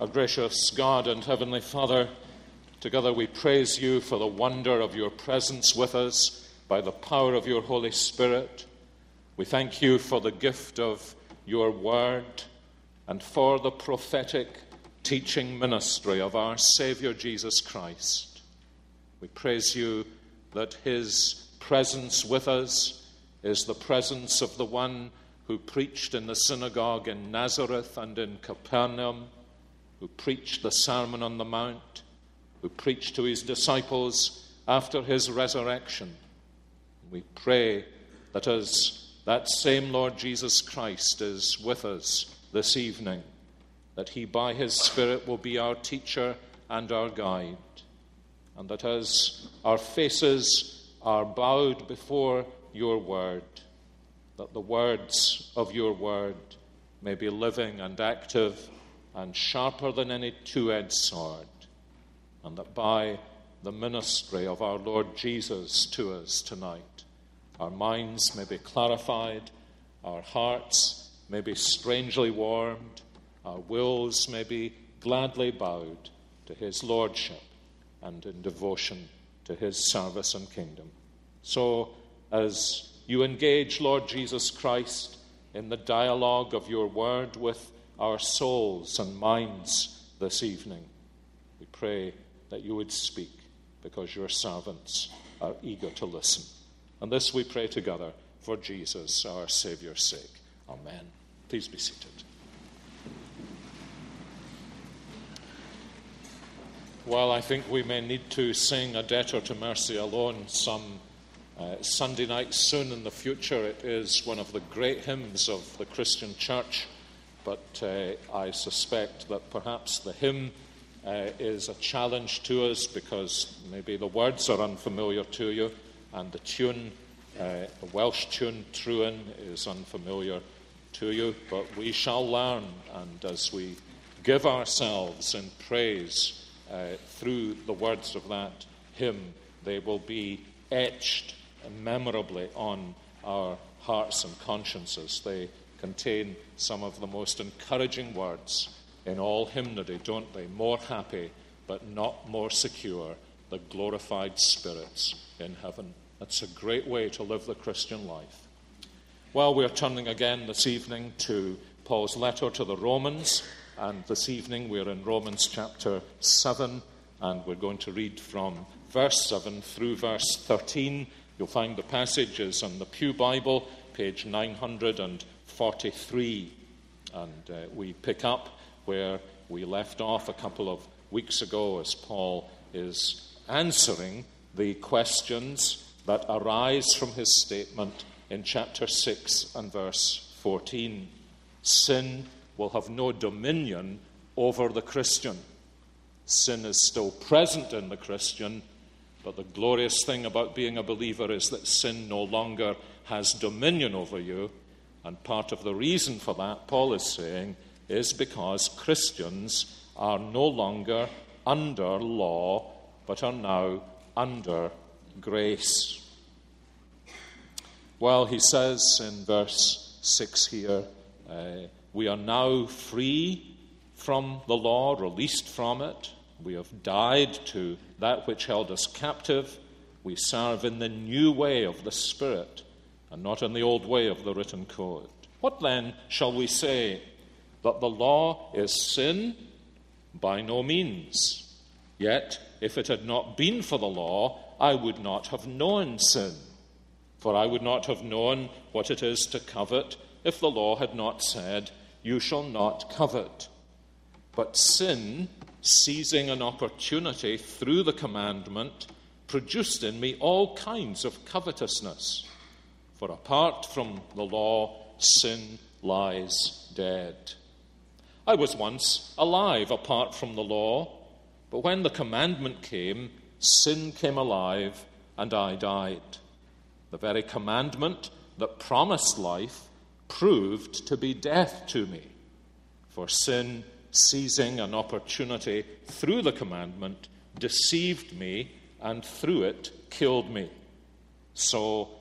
Our gracious God and Heavenly Father, together we praise you for the wonder of your presence with us by the power of your Holy Spirit. We thank you for the gift of your word and for the prophetic teaching ministry of our Savior Jesus Christ. We praise you that his presence with us is the presence of the one who preached in the synagogue in Nazareth and in Capernaum, who preached the Sermon on the Mount, who preached to his disciples after his resurrection. We pray that as that same Lord Jesus Christ is with us this evening, that he by his Spirit will be our teacher and our guide, and that as our faces are bowed before your word, that the words of your word may be living and active and sharper than any two edged sword, and that by the ministry of our Lord Jesus to us tonight, our minds may be clarified, our hearts may be strangely warmed, our wills may be gladly bowed to his lordship and in devotion to his service and kingdom. So, as you engage, Lord Jesus Christ, in the dialogue of your word with our souls and minds this evening. We pray that you would speak because your servants are eager to listen. And this we pray together for Jesus, our Saviour's sake. Amen. Please be seated. Well, I think we may need to sing a debtor to mercy alone some uh, Sunday night soon in the future. It is one of the great hymns of the Christian church, but uh, I suspect that perhaps the hymn uh, is a challenge to us because maybe the words are unfamiliar to you and the tune, uh, the Welsh tune, Trewen, is unfamiliar to you, but we shall learn, and as we give ourselves in praise uh, through the words of that hymn, they will be etched memorably on our hearts and consciences. They contain some of the most encouraging words in all hymnody, don't they? More happy, but not more secure, the glorified spirits in heaven. That's a great way to live the Christian life. Well, we're turning again this evening to Paul's letter to the Romans, and this evening we're in Romans chapter 7, and we're going to read from verse 7 through verse 13 You'll find the passages on the Pew Bible, page 900 And uh, we pick up where we left off a couple of weeks ago as Paul is answering the questions that arise from his statement in chapter 6 and verse 14. Sin will have no dominion over the Christian. Sin is still present in the Christian, but the glorious thing about being a believer is that sin no longer has dominion over you. And part of the reason for that, Paul is saying, is because Christians are no longer under law, but are now under grace. Well, he says in verse 6 here, uh, we are now free from the law, released from it. We have died to that which held us captive. We serve in the new way of the Spirit and not in the old way of the written code. What then shall we say? That the law is sin? By no means. Yet, if it had not been for the law, I would not have known sin. For I would not have known what it is to covet if the law had not said, You shall not covet. But sin, seizing an opportunity through the commandment, produced in me all kinds of covetousness. For apart from the law, sin lies dead. I was once alive apart from the law, but when the commandment came, sin came alive and I died. The very commandment that promised life proved to be death to me. For sin seizing an opportunity through the commandment, deceived me and through it killed me. So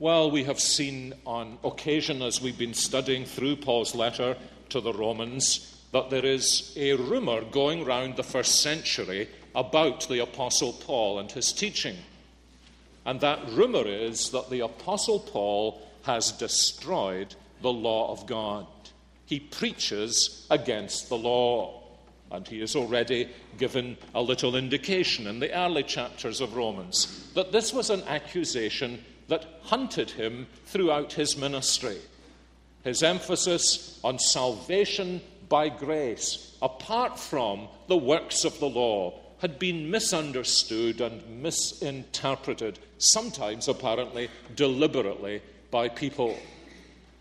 Well, we have seen on occasion as we've been studying through Paul's letter to the Romans that there is a rumor going round the first century about the Apostle Paul and his teaching. And that rumor is that the Apostle Paul has destroyed the law of God. He preaches against the law. And he has already given a little indication in the early chapters of Romans that this was an accusation that hunted him throughout his ministry. His emphasis on salvation by grace, apart from the works of the law, had been misunderstood and misinterpreted, sometimes apparently deliberately, by people.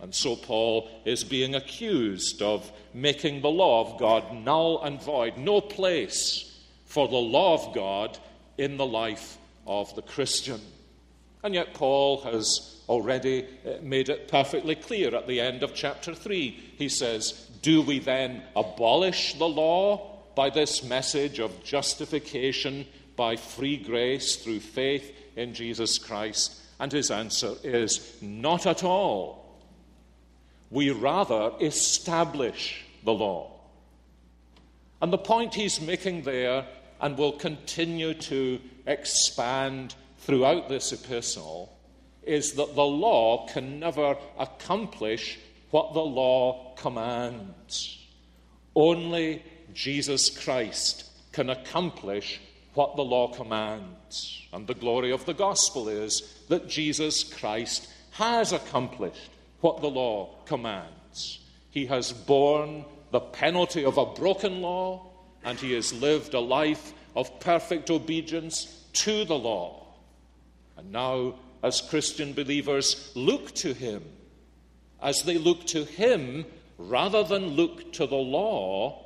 And so Paul is being accused of making the law of God null and void, no place for the law of God in the life of the Christian. And yet, Paul has already uh, made it perfectly clear at the end of chapter 3. He says, Do we then abolish the law by this message of justification by free grace through faith in Jesus Christ? And his answer is, Not at all. We rather establish the law. And the point he's making there, and will continue to expand throughout this epistle is that the law can never accomplish what the law commands. Only Jesus Christ can accomplish what the law commands. And the glory of the gospel is that Jesus Christ has accomplished what the law commands. He has borne the penalty of a broken law, and he has lived a life of perfect obedience to the law. And now, as Christian believers look to Him, as they look to Him rather than look to the law,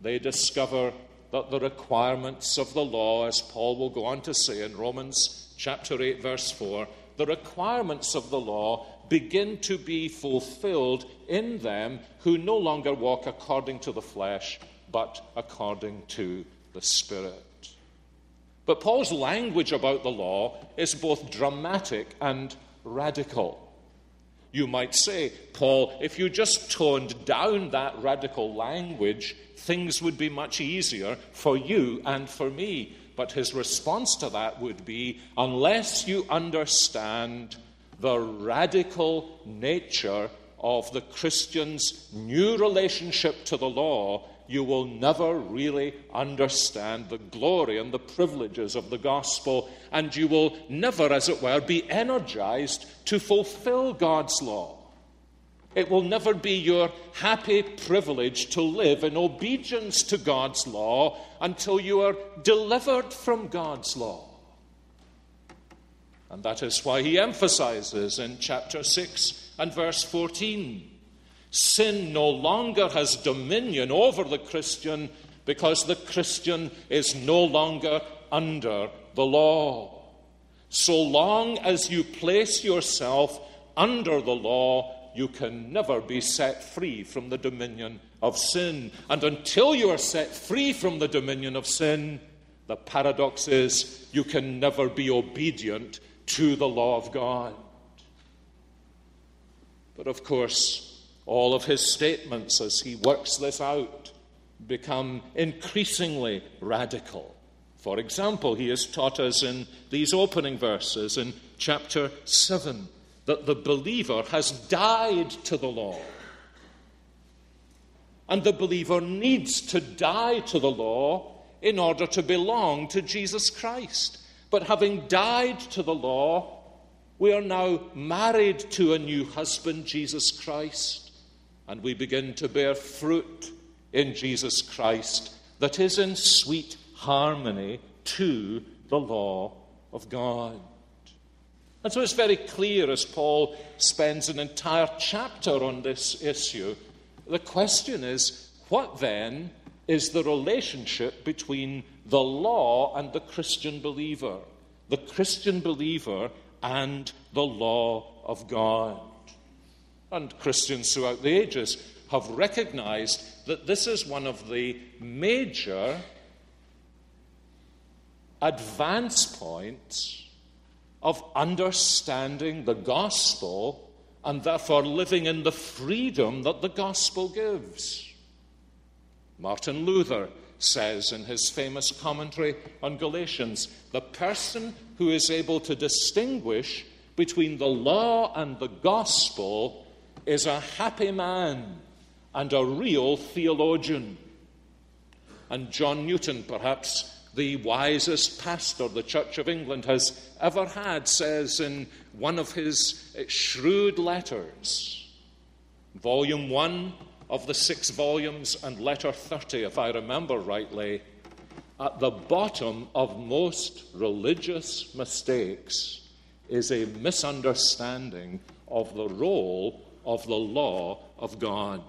they discover that the requirements of the law, as Paul will go on to say in Romans chapter 8, verse 4, the requirements of the law begin to be fulfilled in them who no longer walk according to the flesh, but according to the Spirit. But Paul's language about the law is both dramatic and radical. You might say, Paul, if you just toned down that radical language, things would be much easier for you and for me. But his response to that would be, unless you understand the radical nature of the Christian's new relationship to the law, you will never really understand the glory and the privileges of the gospel, and you will never, as it were, be energized to fulfill God's law. It will never be your happy privilege to live in obedience to God's law until you are delivered from God's law. And that is why he emphasizes in chapter 6 and verse 14 Sin no longer has dominion over the Christian because the Christian is no longer under the law. So long as you place yourself under the law, you can never be set free from the dominion of sin. And until you are set free from the dominion of sin, the paradox is you can never be obedient to the law of God. But of course, all of his statements as he works this out become increasingly radical. For example, he has taught us in these opening verses in chapter 7 that the believer has died to the law. And the believer needs to die to the law in order to belong to Jesus Christ. But having died to the law, we are now married to a new husband, Jesus Christ and we begin to bear fruit in Jesus Christ that is in sweet harmony to the law of God. And so it's very clear as Paul spends an entire chapter on this issue The question is what then is the relationship between the law and the Christian believer? The Christian believer and the law of God. And Christians throughout the ages have recognized that this is one of the major advance points of understanding the gospel and therefore living in the freedom that the gospel gives. Martin Luther says in his famous commentary on Galatians the person who is able to distinguish between the law and the gospel is a happy man and a real theologian. And John Newton, perhaps the wisest pastor the Church of England has ever had, says in one of his shrewd letters, volume one of the six volumes, and letter 30, if I remember rightly, at the bottom of most religious mistakes is a misunderstanding of the role of the law of God.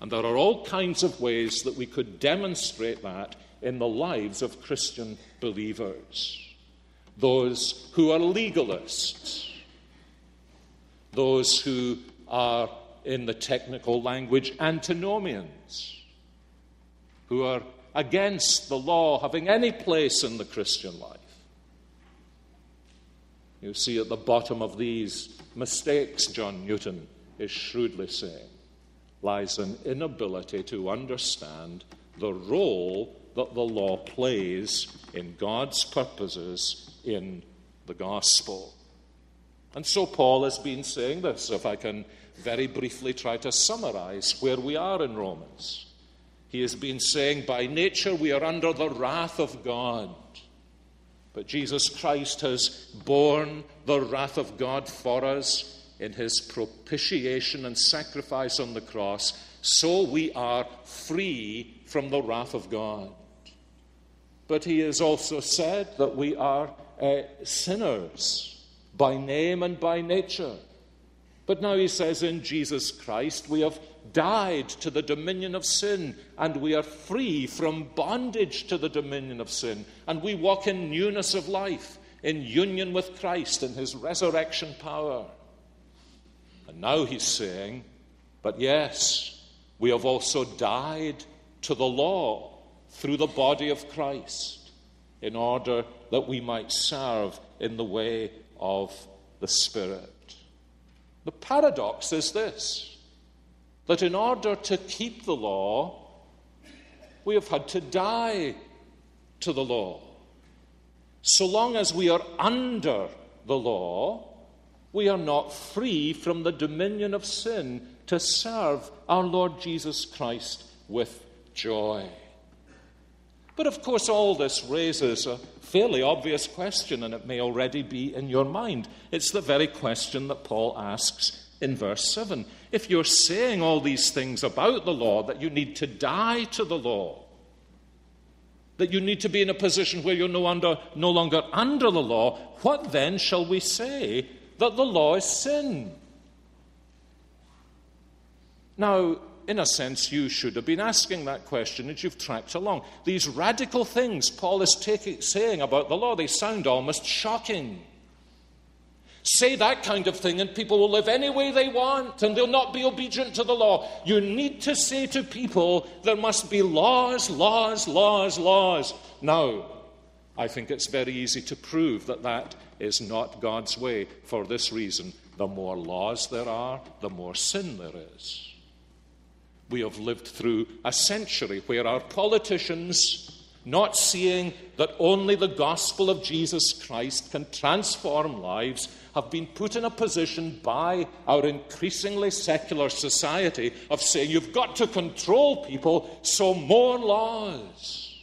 And there are all kinds of ways that we could demonstrate that in the lives of Christian believers. Those who are legalists, those who are, in the technical language, antinomians, who are against the law having any place in the Christian life. You see at the bottom of these mistakes, John Newton is shrewdly saying, lies an inability to understand the role that the law plays in God's purposes in the gospel. And so Paul has been saying this, if I can very briefly try to summarize where we are in Romans. He has been saying, by nature, we are under the wrath of God. But Jesus Christ has borne the wrath of God for us in his propitiation and sacrifice on the cross, so we are free from the wrath of God. But he has also said that we are uh, sinners by name and by nature. But now he says in Jesus Christ, we have died to the dominion of sin and we are free from bondage to the dominion of sin. And we walk in newness of life, in union with Christ and his resurrection power. And now he's saying, but yes, we have also died to the law through the body of Christ in order that we might serve in the way of the Spirit. The paradox is this that in order to keep the law, we have had to die to the law. So long as we are under the law, we are not free from the dominion of sin to serve our Lord Jesus Christ with joy. But of course, all this raises a fairly obvious question, and it may already be in your mind. It's the very question that Paul asks in verse 7. If you're saying all these things about the law, that you need to die to the law, that you need to be in a position where you're no, under, no longer under the law, what then shall we say that the law is sin? Now, in a sense, you should have been asking that question as you've tracked along. These radical things Paul is taking, saying about the law, they sound almost shocking. Say that kind of thing, and people will live any way they want, and they'll not be obedient to the law. You need to say to people, there must be laws, laws, laws, laws. Now, I think it's very easy to prove that that is not God's way for this reason. The more laws there are, the more sin there is. We have lived through a century where our politicians, not seeing that only the gospel of Jesus Christ can transform lives, have been put in a position by our increasingly secular society of saying you've got to control people, so more laws,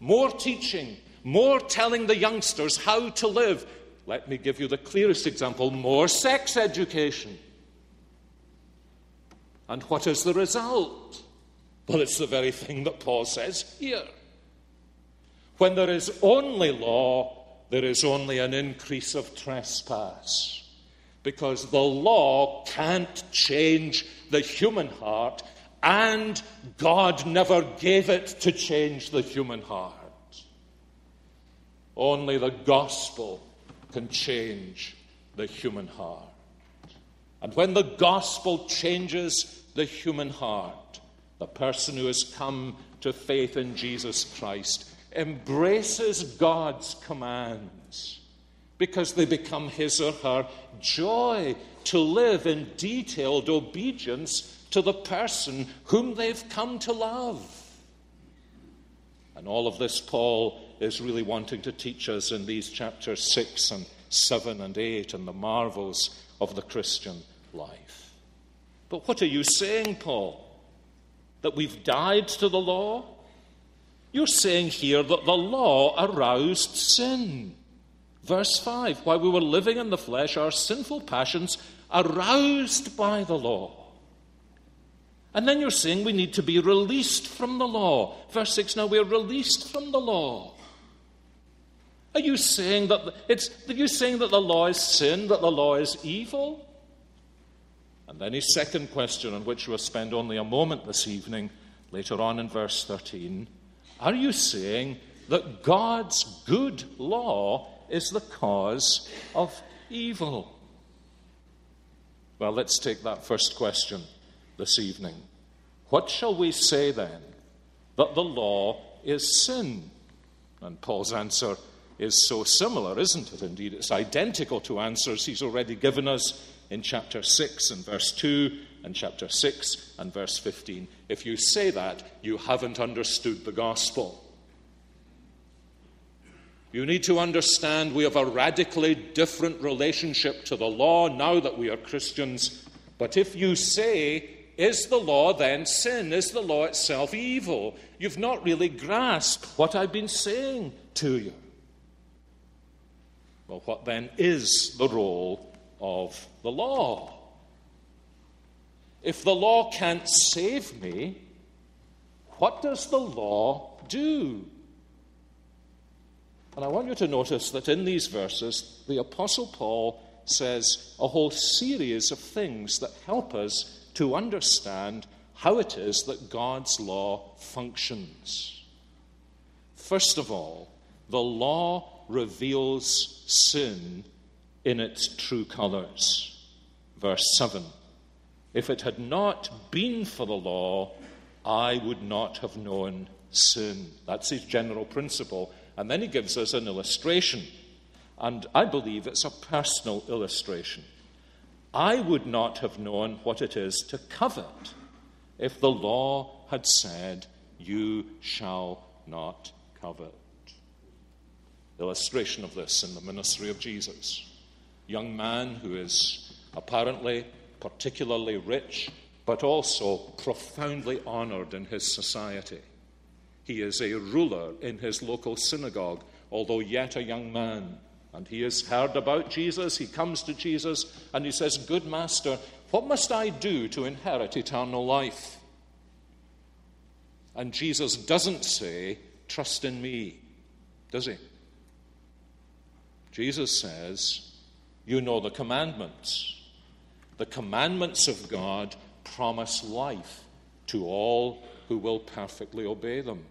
more teaching, more telling the youngsters how to live. Let me give you the clearest example more sex education. And what is the result? Well, it's the very thing that Paul says here. When there is only law, there is only an increase of trespass. because the law can't change the human heart, and God never gave it to change the human heart. Only the gospel can change the human heart. And when the gospel changes the human heart, the person who has come to faith in Jesus Christ embraces God's commands because they become his or her joy to live in detailed obedience to the person whom they've come to love. And all of this, Paul is really wanting to teach us in these chapters 6 and 7 and 8 and the marvels of the Christian life. But what are you saying, Paul? That we've died to the law? You're saying here that the law aroused sin. Verse 5 While we were living in the flesh, our sinful passions aroused by the law. And then you're saying we need to be released from the law. Verse 6 Now we're released from the law. Are you saying that it's are you saying that the law is sin, that the law is evil? And then his second question, on which we'll spend only a moment this evening, later on in verse 13, are you saying that God's good law is the cause of evil? Well, let's take that first question this evening. What shall we say then? That the law is sin? And Paul's answer is so similar, isn't it? Indeed, it's identical to answers he's already given us in chapter 6 and verse 2 and chapter 6 and verse 15. If you say that, you haven't understood the gospel. You need to understand we have a radically different relationship to the law now that we are Christians. But if you say, is the law then sin? Is the law itself evil? You've not really grasped what I've been saying to you. Well, what then is the role of the law? If the law can't save me, what does the law do? And I want you to notice that in these verses, the Apostle Paul says a whole series of things that help us to understand how it is that God's law functions. First of all, the law reveals sin in its true colors. Verse 7 If it had not been for the law, I would not have known sin. That's his general principle. And then he gives us an illustration. And I believe it's a personal illustration. I would not have known what it is to covet if the law had said, You shall not covet illustration of this in the ministry of Jesus. Young man who is apparently particularly rich, but also profoundly honored in his society. He is a ruler in his local synagogue, although yet a young man. And he has heard about Jesus. He comes to Jesus and he says, Good master, what must I do to inherit eternal life? And Jesus doesn't say, Trust in me, does he? Jesus says, You know the commandments. The commandments of God promise life to all who will perfectly obey them.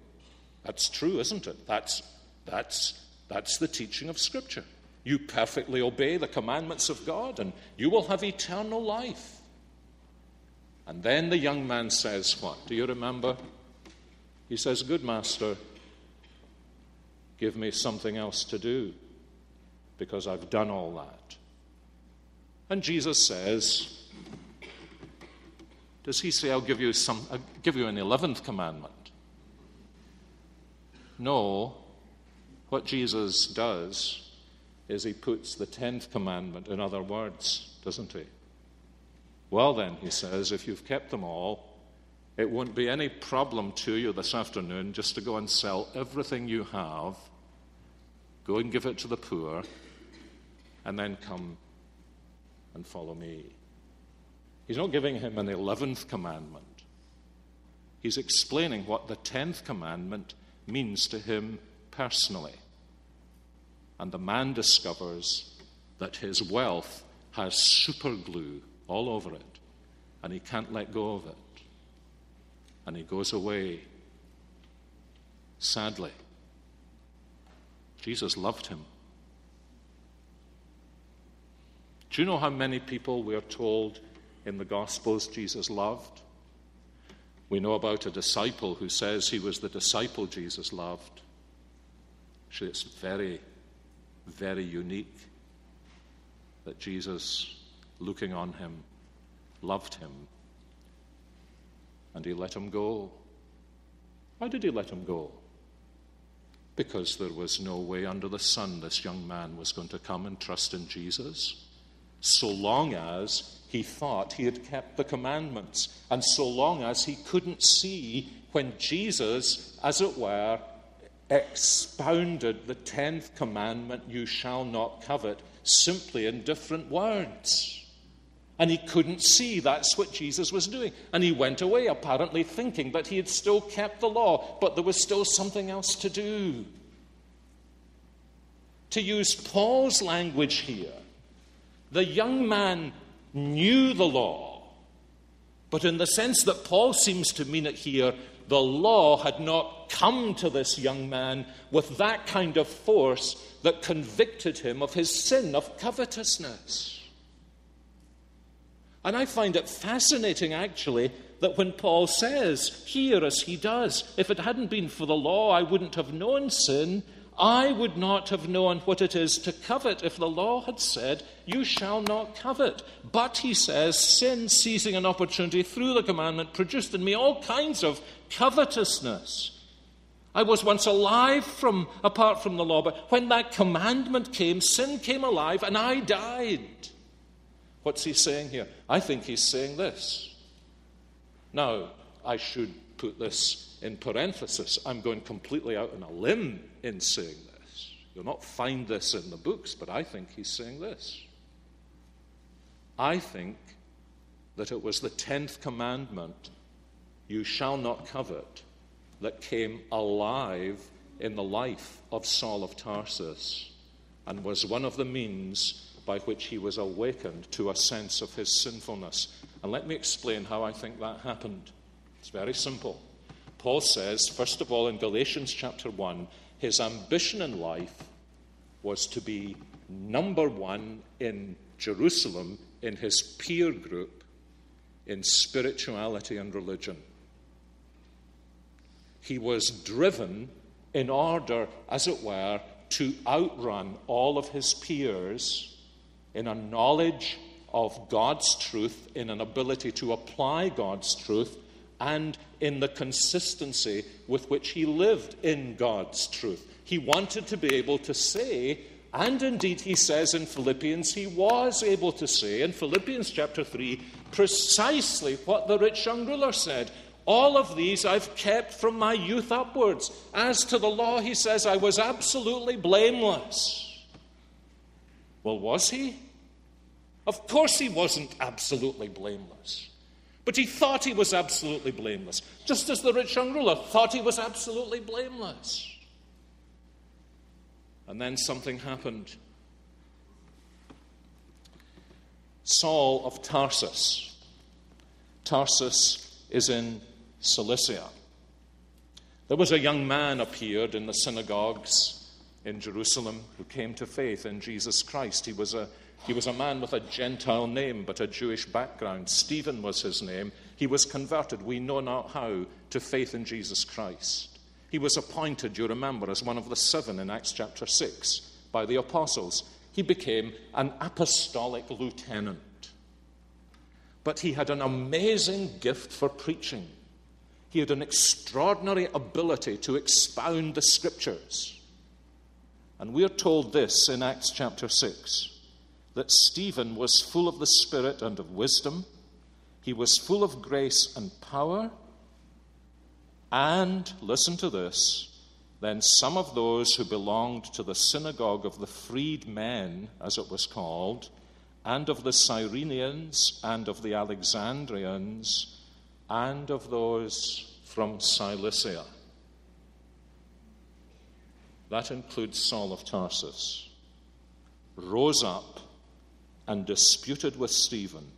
That's true, isn't it? That's, that's, that's the teaching of Scripture. You perfectly obey the commandments of God, and you will have eternal life. And then the young man says, What? Do you remember? He says, Good master, give me something else to do because I've done all that. And Jesus says, Does he say, I'll give you, some, I'll give you an 11th commandment? No. What Jesus does is he puts the 10th commandment in other words, doesn't he? Well, then, he says, if you've kept them all, it won't be any problem to you this afternoon just to go and sell everything you have, go and give it to the poor, and then come and follow me. He's not giving him an 11th commandment. He's explaining what the 10th commandment means to him personally. And the man discovers that his wealth has super glue all over it, and he can't let go of it. And he goes away, sadly. Jesus loved him. Do you know how many people we are told in the Gospels Jesus loved? We know about a disciple who says he was the disciple Jesus loved. Actually, it's very, very unique that Jesus, looking on him, loved him and he let him go. Why did he let him go? Because there was no way under the sun this young man was going to come and trust in Jesus, so long as he thought he had kept the commandments, and so long as he couldn't see when Jesus, as it were, expounded the tenth commandment, you shall not covet, simply in different words. And he couldn't see that's what Jesus was doing. And he went away, apparently thinking that he had still kept the law, but there was still something else to do. To use Paul's language here, the young man knew the law, but in the sense that Paul seems to mean it here, the law had not come to this young man with that kind of force that convicted him of his sin of covetousness. And I find it fascinating, actually, that when Paul says here, as he does, if it hadn't been for the law, I wouldn't have known sin, I would not have known what it is to covet if the law had said, You shall not covet. But, he says, sin, seizing an opportunity through the commandment, produced in me all kinds of covetousness. I was once alive from, apart from the law, but when that commandment came, sin came alive and I died. What's he saying here? I think he's saying this. Now, I should put this in parenthesis. I'm going completely out on a limb in saying this. You'll not find this in the books, but I think he's saying this. I think that it was the tenth commandment, you shall not covet, that came alive in the life of Saul of Tarsus and was one of the means by which he was awakened to a sense of his sinfulness. And let me explain how I think that happened. It's very simple. Paul says, first of all, in Galatians chapter 1, his ambition in life was to be number one in Jerusalem in his peer group in spirituality and religion. He was driven in order, as it were, to outrun all of his peers in a knowledge of God's truth, in an ability to apply God's truth, and in the consistency with which he lived in God's truth. He wanted to be able to say, and indeed he says in Philippians, he was able to say in Philippians chapter 3 precisely what the rich young ruler said. All of these I've kept from my youth upwards. As to the law, he says, I was absolutely blameless. Well, was he? Of course, he wasn't absolutely blameless. But he thought he was absolutely blameless, just as the rich young ruler thought he was absolutely blameless. And then something happened. Saul of Tarsus. Tarsus is in Cilicia. There was a young man appeared in the synagogues in Jerusalem who came to faith in Jesus Christ. He was a he was a man with a Gentile name, but a Jewish background. Stephen was his name. He was converted, we know not how, to faith in Jesus Christ. He was appointed, you remember, as one of the seven in Acts chapter 6 by the apostles. He became an apostolic lieutenant. But he had an amazing gift for preaching. He had an extraordinary ability to expound the scriptures. And we're told this in Acts chapter 6 that Stephen was full of the Spirit and of wisdom. He was full of grace and power. And, listen to this, then some of those who belonged to the synagogue of the freedmen, as it was called, and of the Cyrenians, and of the Alexandrians, and of those from Cilicia. That includes Saul of Tarsus, rose up and disputed with Stephen,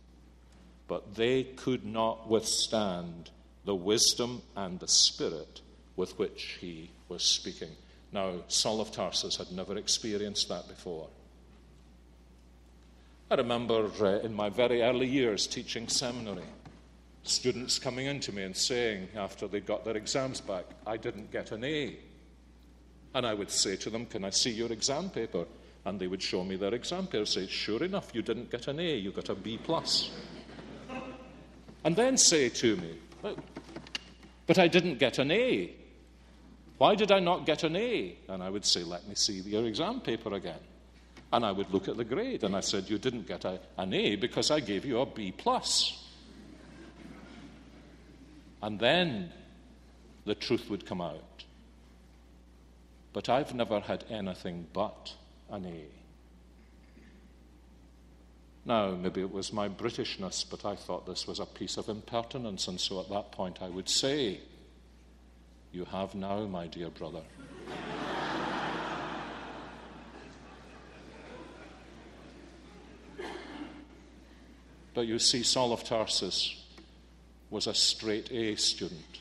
but they could not withstand the wisdom and the spirit with which he was speaking. Now, Saul of Tarsus had never experienced that before. I remember uh, in my very early years teaching seminary, students coming in to me and saying, after they got their exams back, I didn't get an A. And I would say to them, Can I see your exam paper? And they would show me their exam paper, say, Sure enough, you didn't get an A, you got a B. plus. And then say to me, oh, But I didn't get an A. Why did I not get an A? And I would say, Let me see your exam paper again. And I would look at the grade, and I said, You didn't get a, an A because I gave you a B. plus. And then the truth would come out. But I've never had anything but an A. Now, maybe it was my Britishness, but I thought this was a piece of impertinence, and so at that point I would say, You have now, my dear brother. but you see, Saul of Tarsus was a straight A student.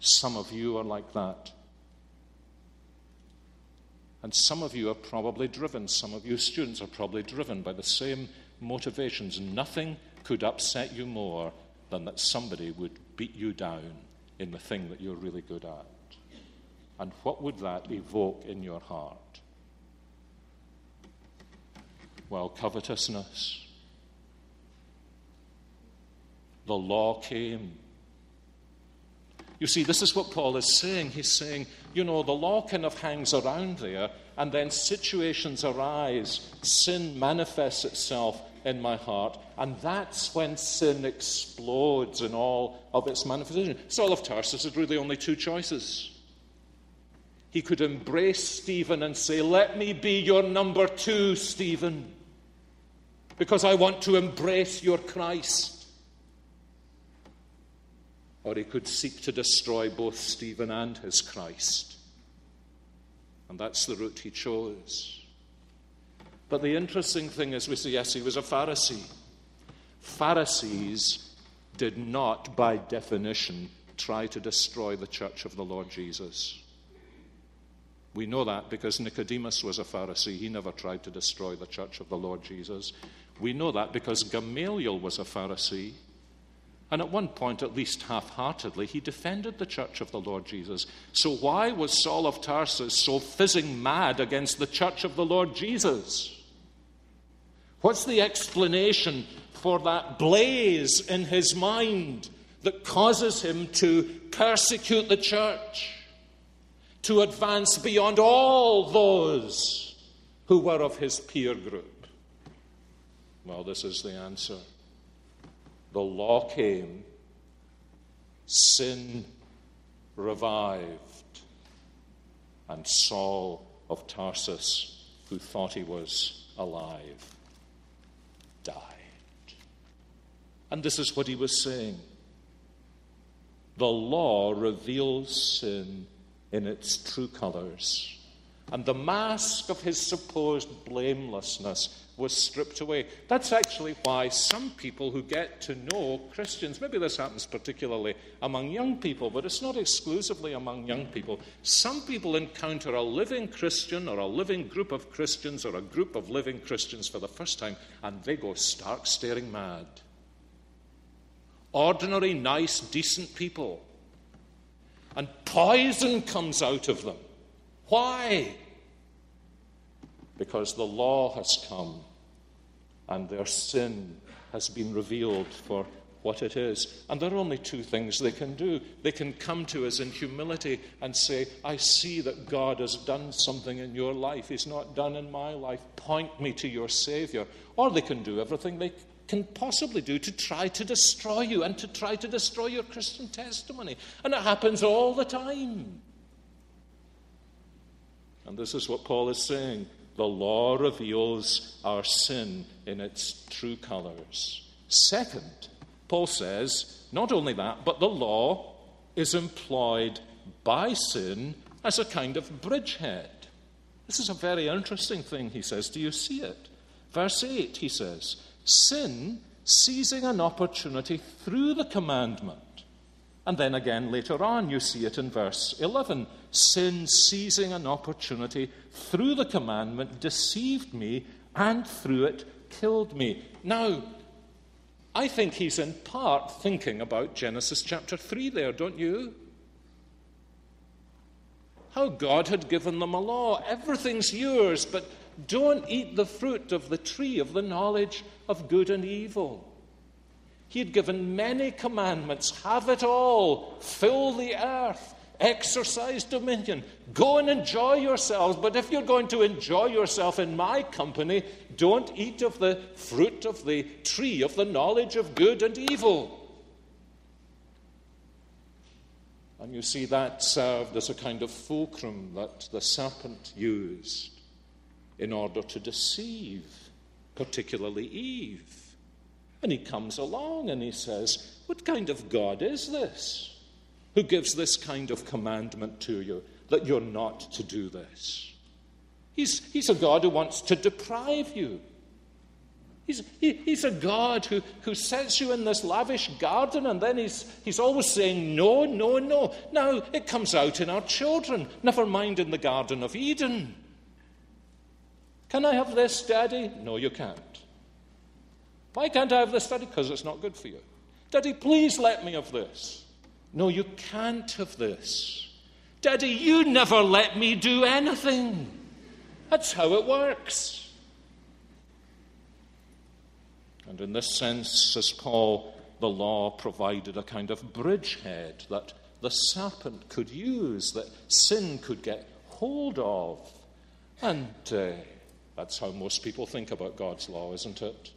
Some of you are like that. And some of you are probably driven, some of you students are probably driven by the same motivations. Nothing could upset you more than that somebody would beat you down in the thing that you're really good at. And what would that evoke in your heart? Well, covetousness the law came. You see, this is what Paul is saying. He's saying, you know, the law kind of hangs around there, and then situations arise. Sin manifests itself in my heart, and that's when sin explodes in all of its manifestation. Saul of Tarsus had really only two choices. He could embrace Stephen and say, Let me be your number two, Stephen, because I want to embrace your Christ or he could seek to destroy both Stephen and his Christ. And that's the route he chose. But the interesting thing is, we see, yes, he was a Pharisee. Pharisees did not, by definition, try to destroy the church of the Lord Jesus. We know that because Nicodemus was a Pharisee. He never tried to destroy the church of the Lord Jesus. We know that because Gamaliel was a Pharisee. And at one point, at least half heartedly, he defended the church of the Lord Jesus. So, why was Saul of Tarsus so fizzing mad against the church of the Lord Jesus? What's the explanation for that blaze in his mind that causes him to persecute the church, to advance beyond all those who were of his peer group? Well, this is the answer the law came, sin revived, and Saul of Tarsus, who thought he was alive, died. And this is what he was saying. The law reveals sin in its true colors, and the mask of his supposed blamelessness was stripped away. That's actually why some people who get to know Christians, maybe this happens particularly among young people, but it's not exclusively among young people. Some people encounter a living Christian or a living group of Christians or a group of living Christians for the first time and they go stark staring mad. Ordinary, nice, decent people. And poison comes out of them. Why? because the law has come and their sin has been revealed for what it is. And there are only two things they can do. They can come to us in humility and say, I see that God has done something in your life He's not done in my life. Point me to your Savior. Or they can do everything they can possibly do to try to destroy you and to try to destroy your Christian testimony. And it happens all the time. And this is what Paul is saying the law reveals our sin in its true colors. Second, Paul says, not only that, but the law is employed by sin as a kind of bridgehead. This is a very interesting thing, he says. Do you see it? Verse 8, he says, Sin seizing an opportunity through the commandment. And then again later on, you see it in verse 11. Sin seizing an opportunity through the commandment deceived me and through it killed me. Now, I think he's in part thinking about Genesis chapter 3 there, don't you? How God had given them a law. Everything's yours, but don't eat the fruit of the tree of the knowledge of good and evil. He had given many commandments have it all, fill the earth, exercise dominion, go and enjoy yourselves. But if you're going to enjoy yourself in my company, don't eat of the fruit of the tree of the knowledge of good and evil. And you see, that served as a kind of fulcrum that the serpent used in order to deceive, particularly Eve. And he comes along and he says, What kind of God is this who gives this kind of commandment to you that you're not to do this? He's, he's a God who wants to deprive you. He's, he, he's a God who, who sets you in this lavish garden and then he's, he's always saying no, no, no. Now, it comes out in our children, never mind in the Garden of Eden. Can I have this, Daddy? No, you can't. Why can't I have this, Daddy? Because it's not good for you. Daddy, please let me have this. No, you can't have this. Daddy, you never let me do anything. That's how it works. And in this sense, says Paul, the law provided a kind of bridgehead that the serpent could use, that sin could get hold of. And uh, that's how most people think about God's law, isn't it?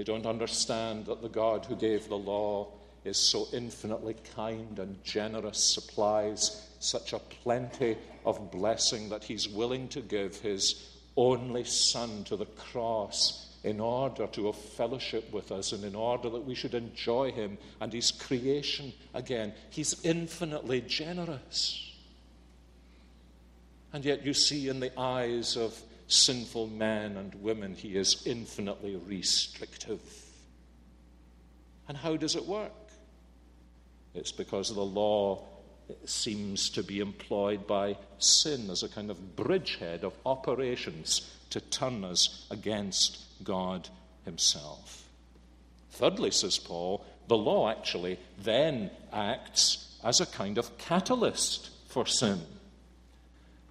They don't understand that the God who gave the law is so infinitely kind and generous, supplies such a plenty of blessing that he's willing to give his only Son to the cross in order to have fellowship with us and in order that we should enjoy him and his creation again. He's infinitely generous. And yet, you see, in the eyes of sinful men and women, he is infinitely restrictive. And how does it work? It's because the law seems to be employed by sin as a kind of bridgehead of operations to turn us against God Himself. Thirdly, says Paul, the law actually then acts as a kind of catalyst for sin.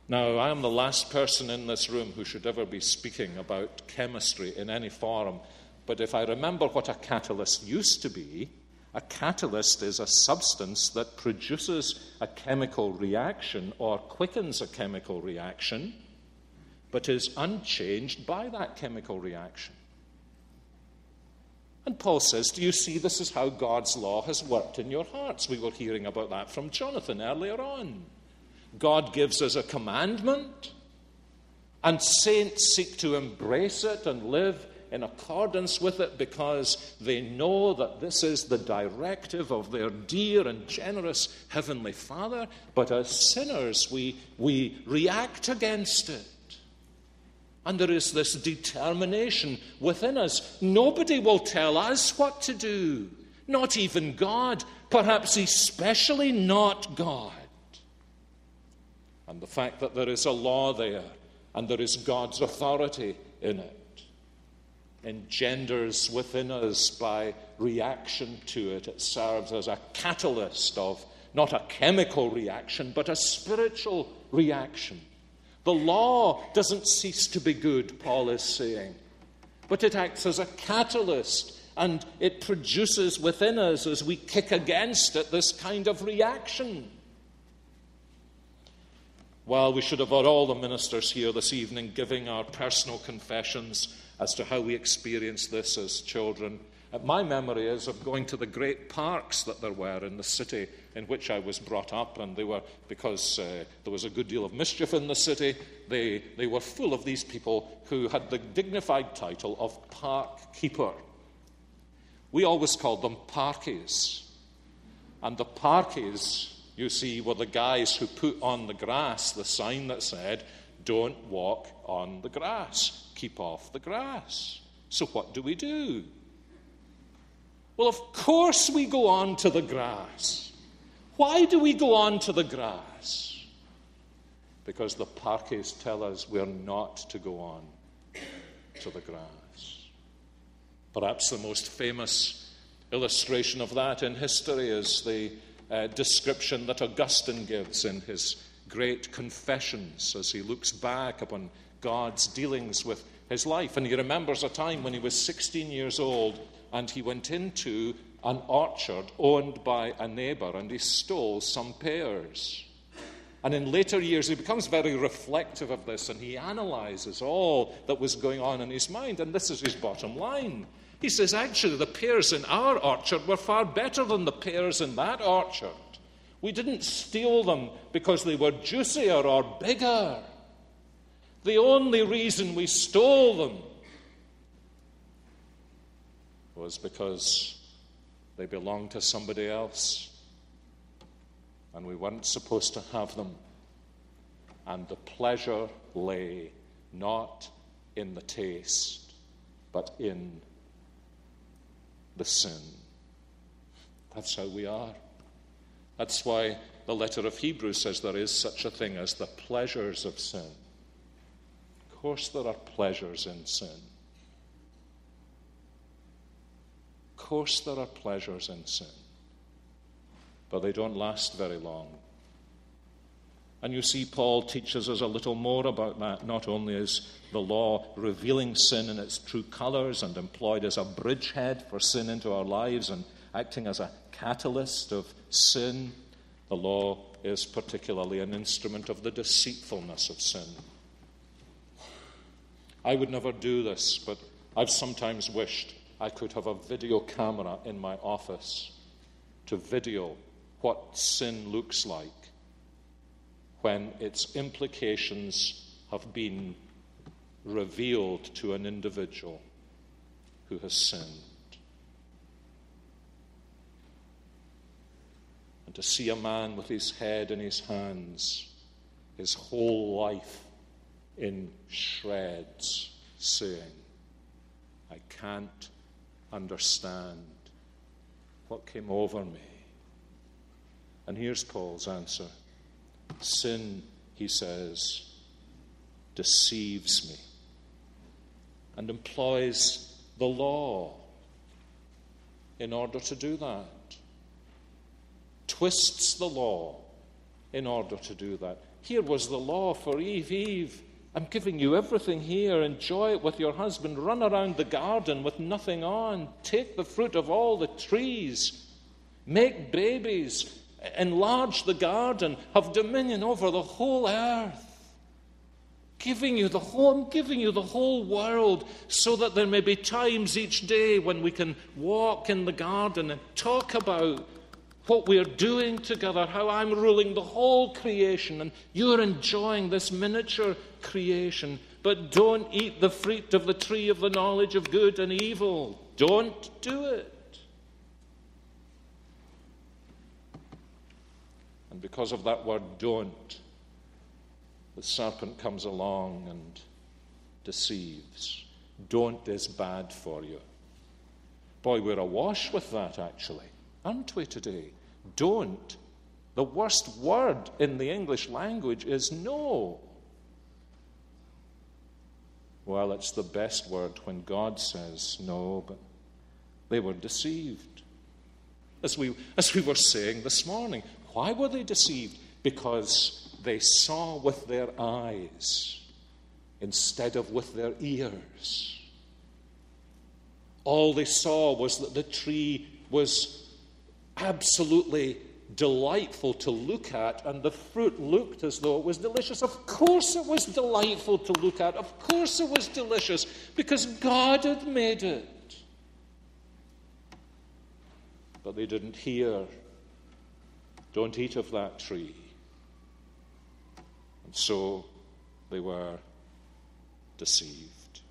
Now, I am the last person in this room who should ever be speaking about chemistry in any forum, but if I remember what a catalyst used to be, a catalyst is a substance that produces a chemical reaction or quickens a chemical reaction, but is unchanged by that chemical reaction. And Paul says, Do you see this is how God's law has worked in your hearts? We were hearing about that from Jonathan earlier on. God gives us a commandment, and saints seek to embrace it and live in accordance with it because they know that this is the directive of their dear and generous Heavenly Father. But as sinners, we, we react against it. And there is this determination within us. Nobody will tell us what to do, not even God, perhaps especially not God. And the fact that there is a law there and there is God's authority in it engenders within us by reaction to it. It serves as a catalyst of not a chemical reaction, but a spiritual reaction. The law doesn't cease to be good, Paul is saying, but it acts as a catalyst and it produces within us, as we kick against it, this kind of reaction. Well, we should have had all the ministers here this evening giving our personal confessions as to how we experienced this as children. Uh, my memory is of going to the great parks that there were in the city in which I was brought up, and they were, because uh, there was a good deal of mischief in the city, they, they were full of these people who had the dignified title of park keeper. We always called them parkies. And the parkies you see, were the guys who put on the grass the sign that said, Don't walk on the grass, keep off the grass. So, what do we do? Well, of course, we go on to the grass. Why do we go on to the grass? Because the parkies tell us we're not to go on to the grass. Perhaps the most famous illustration of that in history is the uh, description that Augustine gives in his great confessions as he looks back upon God's dealings with his life. And he remembers a time when he was 16 years old and he went into an orchard owned by a neighbor and he stole some pears. And in later years, he becomes very reflective of this and he analyzes all that was going on in his mind. And this is his bottom line. He says, actually, the pears in our orchard were far better than the pears in that orchard. We didn't steal them because they were juicier or bigger. The only reason we stole them was because they belonged to somebody else and we weren't supposed to have them. And the pleasure lay not in the taste, but in the sin. That's how we are. That's why the letter of Hebrews says there is such a thing as the pleasures of sin. Of course, there are pleasures in sin. Of course, there are pleasures in sin but they don't last very long. And you see, Paul teaches us a little more about that. Not only is the law revealing sin in its true colors and employed as a bridgehead for sin into our lives and acting as a catalyst of sin, the law is particularly an instrument of the deceitfulness of sin. I would never do this, but I've sometimes wished I could have a video camera in my office to video what sin looks like when its implications have been revealed to an individual who has sinned. And to see a man with his head in his hands, his whole life in shreds, saying, I can't understand what came over me. And here's Paul's answer Sin, he says, deceives me and employs the law in order to do that, twists the law in order to do that. Here was the law for Eve. Eve, I'm giving you everything here. Enjoy it with your husband. Run around the garden with nothing on. Take the fruit of all the trees. Make babies enlarge the garden, have dominion over the whole earth. Giving you the whole, I'm giving you the whole world so that there may be times each day when we can walk in the garden and talk about what we're doing together, how I'm ruling the whole creation, and you're enjoying this miniature creation. But don't eat the fruit of the tree of the knowledge of good and evil. Don't do it. And because of that word don't, the serpent comes along and deceives. Don't is bad for you. Boy, we're awash with that, actually, aren't we today? Don't. The worst word in the English language is no. Well, it's the best word when God says no, but they were deceived. As we, as we were saying this morning, why were they deceived? Because they saw with their eyes instead of with their ears. All they saw was that the tree was absolutely delightful to look at, and the fruit looked as though it was delicious. Of course, it was delightful to look at. Of course, it was delicious because God had made it. But they didn't hear don't eat of that tree. And so they were deceived.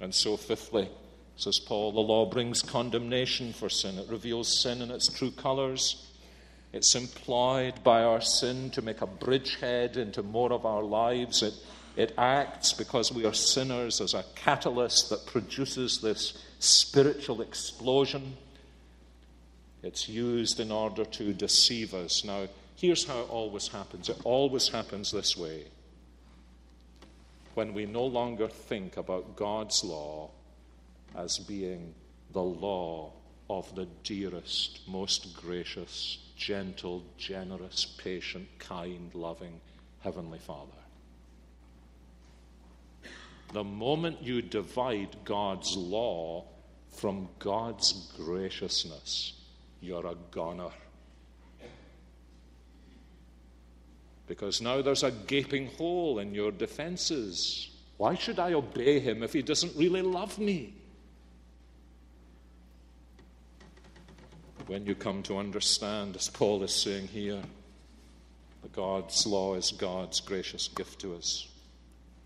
And so, fifthly, says Paul, the law brings condemnation for sin. It reveals sin in its true colors. It's employed by our sin to make a bridgehead into more of our lives. It, it acts because we are sinners as a catalyst that produces this spiritual explosion. It's used in order to deceive us. Now, here's how it always happens it always happens this way. When we no longer think about God's law as being the law of the dearest, most gracious, gentle, generous, patient, kind, loving Heavenly Father. The moment you divide God's law from God's graciousness, you're a goner. Because now there's a gaping hole in your defenses. Why should I obey him if he doesn't really love me? When you come to understand, as Paul is saying here, that God's law is God's gracious gift to us,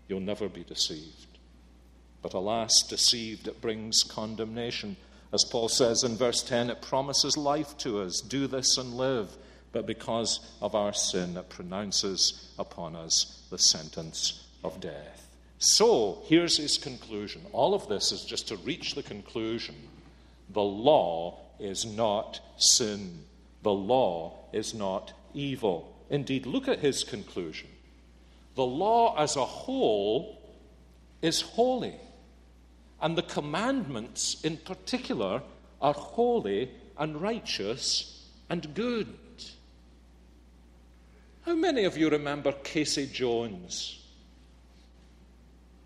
you'll never be deceived. But alas, deceived, it brings condemnation. As Paul says in verse 10, it promises life to us do this and live. But because of our sin, it pronounces upon us the sentence of death. So, here's his conclusion. All of this is just to reach the conclusion the law is not sin, the law is not evil. Indeed, look at his conclusion. The law as a whole is holy. And the commandments, in particular, are holy and righteous and good. How many of you remember Casey Jones?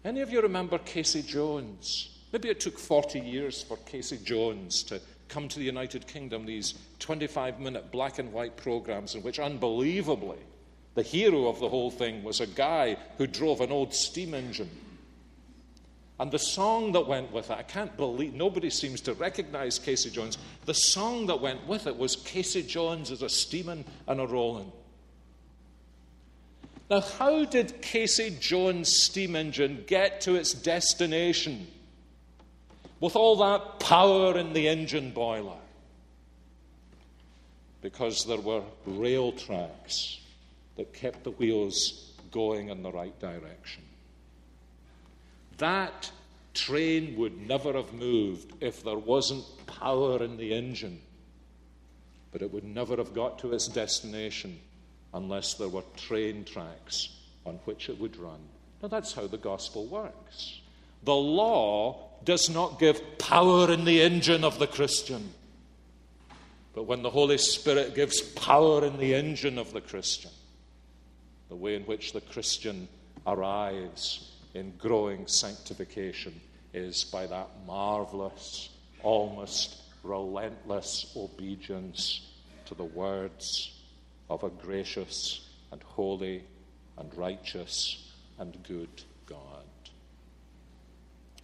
Any of you remember Casey Jones? Maybe it took 40 years for Casey Jones to come to the United Kingdom, these 25 minute black and white programs in which, unbelievably, the hero of the whole thing was a guy who drove an old steam engine. And the song that went with it, I can't believe, nobody seems to recognize Casey Jones. The song that went with it was Casey Jones is a steaming and a rolling. Now, how did Casey Jones' steam engine get to its destination with all that power in the engine boiler? Because there were rail tracks that kept the wheels going in the right direction. That train would never have moved if there wasn't power in the engine. But it would never have got to its destination unless there were train tracks on which it would run. Now, that's how the gospel works. The law does not give power in the engine of the Christian. But when the Holy Spirit gives power in the engine of the Christian, the way in which the Christian arrives in growing sanctification is by that marvelous, almost relentless obedience to the words of a gracious and holy and righteous and good God.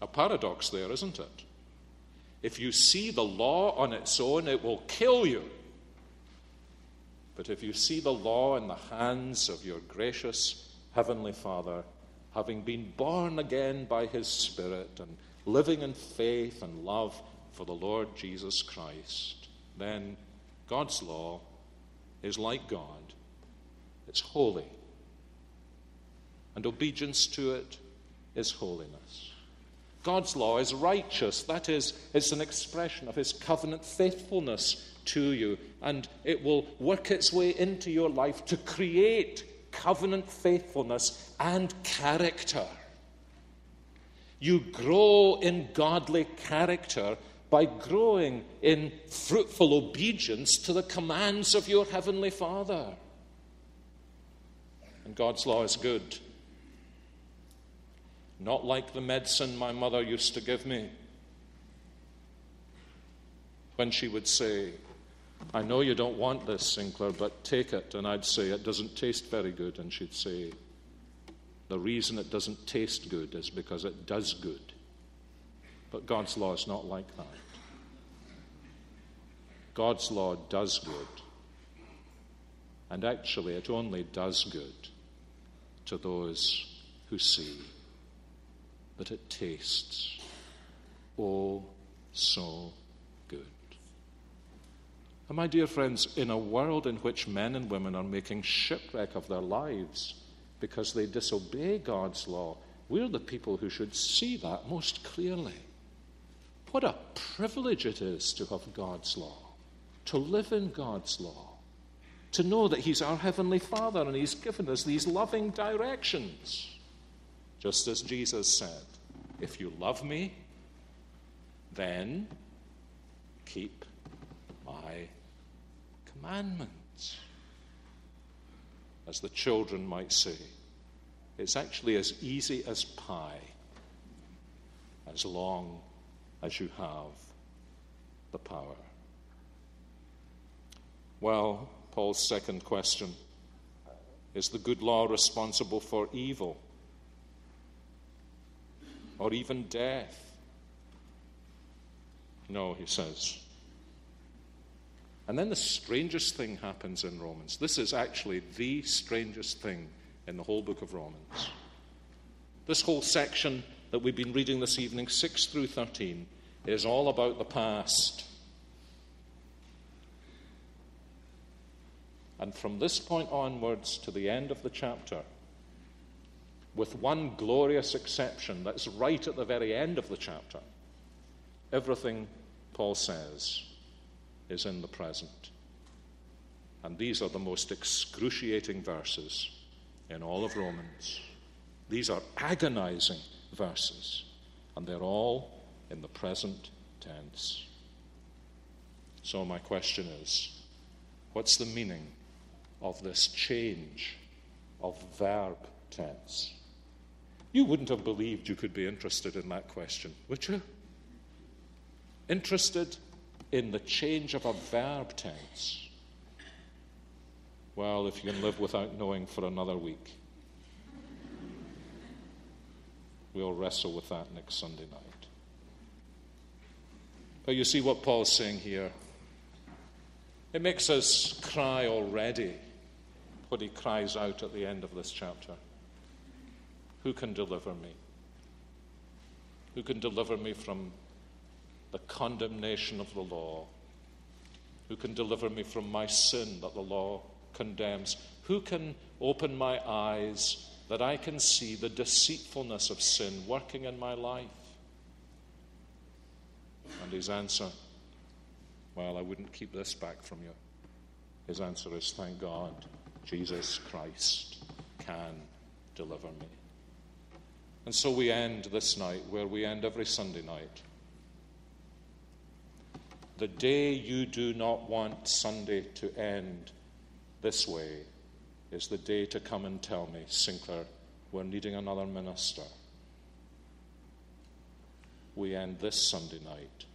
A paradox there, isn't it? If you see the law on its own, it will kill you. But if you see the law in the hands of your gracious Heavenly Father, having been born again by His Spirit and living in faith and love for the Lord Jesus Christ, then God's law is like God. It's holy. And obedience to it is holiness. God's law is righteous. That is, it's an expression of His covenant faithfulness to you. And it will work its way into your life to create covenant faithfulness and character. You grow in godly character by growing in fruitful obedience to the commands of your Heavenly Father. And God's law is good. Not like the medicine my mother used to give me when she would say, I know you don't want this, Sinclair, but take it. And I'd say, It doesn't taste very good. And she'd say, The reason it doesn't taste good is because it does good. But God's law is not like that. God's law does good. And actually, it only does good to those who see that it tastes oh so good. And my dear friends, in a world in which men and women are making shipwreck of their lives because they disobey God's law, we're the people who should see that most clearly. What a privilege it is to have God's law, to live in God's law, to know that He's our Heavenly Father and He's given us these loving directions. Just as Jesus said, If you love me, then keep my commandments. As the children might say, it's actually as easy as pie, as long as you have the power. Well, Paul's second question is the good law responsible for evil or even death? No, he says. And then the strangest thing happens in Romans. This is actually the strangest thing in the whole book of Romans. This whole section that we've been reading this evening, 6 through 13, is all about the past. And from this point onwards to the end of the chapter, with one glorious exception that's right at the very end of the chapter, everything Paul says is in the present. And these are the most excruciating verses in all of Romans. These are agonizing verses, and they're all in the present tense. So, my question is what's the meaning of this change of verb tense? You wouldn't have believed you could be interested in that question, would you? Interested in the change of a verb tense. Well, if you can live without knowing for another week, we'll wrestle with that next Sunday night. But you see what Paul's saying here. It makes us cry already what he cries out at the end of this chapter. Who can deliver me? Who can deliver me from the condemnation of the law? Who can deliver me from my sin that the law condemns? Who can open my eyes that I can see the deceitfulness of sin working in my life? And his answer, well, I wouldn't keep this back from you. His answer is, thank God, Jesus Christ can deliver me. And so we end this night where we end every Sunday night. The day you do not want Sunday to end this way is the day to come and tell me, Sinclair, we're needing another minister. We end this Sunday night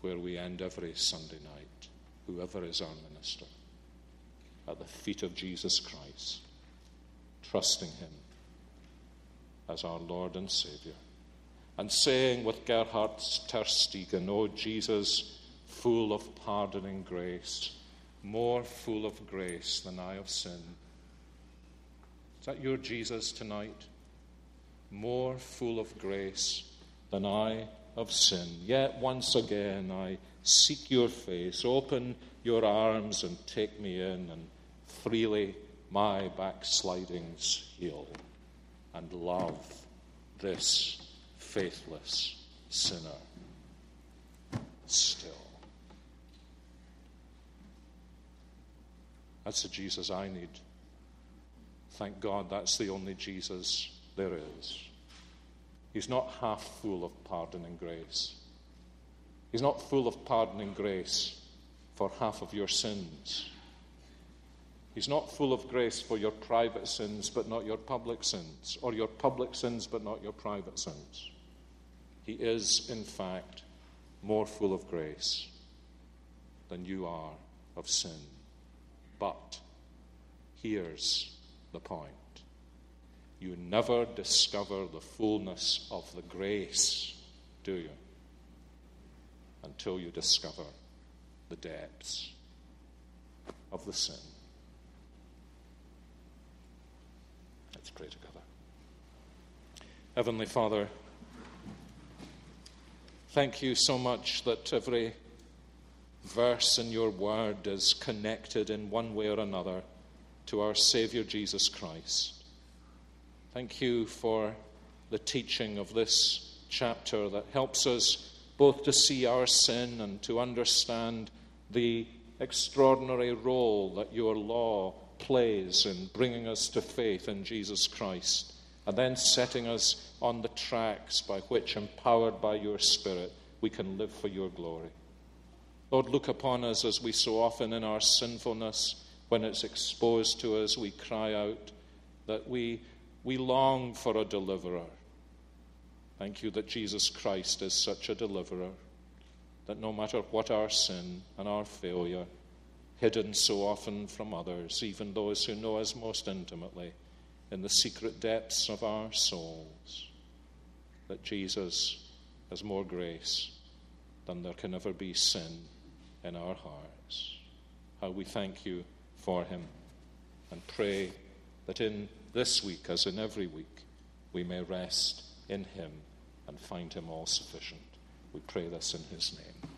where we end every Sunday night, whoever is our minister, at the feet of Jesus Christ, trusting Him as our Lord and Savior. And saying with Gerhard Tersteegen, Oh Jesus, full of pardoning grace, more full of grace than I of sin. Is that your Jesus tonight? More full of grace than I of sin. Yet once again I seek your face. Open your arms and take me in, and freely my backslidings heal and love this faithless sinner still. That's the Jesus I need. Thank God that's the only Jesus there is. He's not half full of pardon and grace. He's not full of pardon and grace for half of your sins. He's not full of grace for your private sins, but not your public sins, or your public sins, but not your private sins. He is, in fact, more full of grace than you are of sin. But here's the point you never discover the fullness of the grace, do you? Until you discover the depths of the sin. Let's pray together. Heavenly Father, thank you so much that every verse in your word is connected in one way or another to our Savior Jesus Christ. Thank you for the teaching of this chapter that helps us both to see our sin and to understand the extraordinary role that your law plays in bringing us to faith in Jesus Christ and then setting us on the tracks by which, empowered by your Spirit, we can live for your glory. Lord, look upon us as we so often in our sinfulness, when it's exposed to us, we cry out that we, we long for a deliverer. Thank you that Jesus Christ is such a deliverer, that no matter what our sin and our failure, hidden so often from others, even those who know us most intimately, in the secret depths of our souls, that Jesus has more grace than there can ever be sin in our hearts. How we thank you for him and pray that in this week, as in every week, we may rest in him and find him all sufficient. We pray this in his name.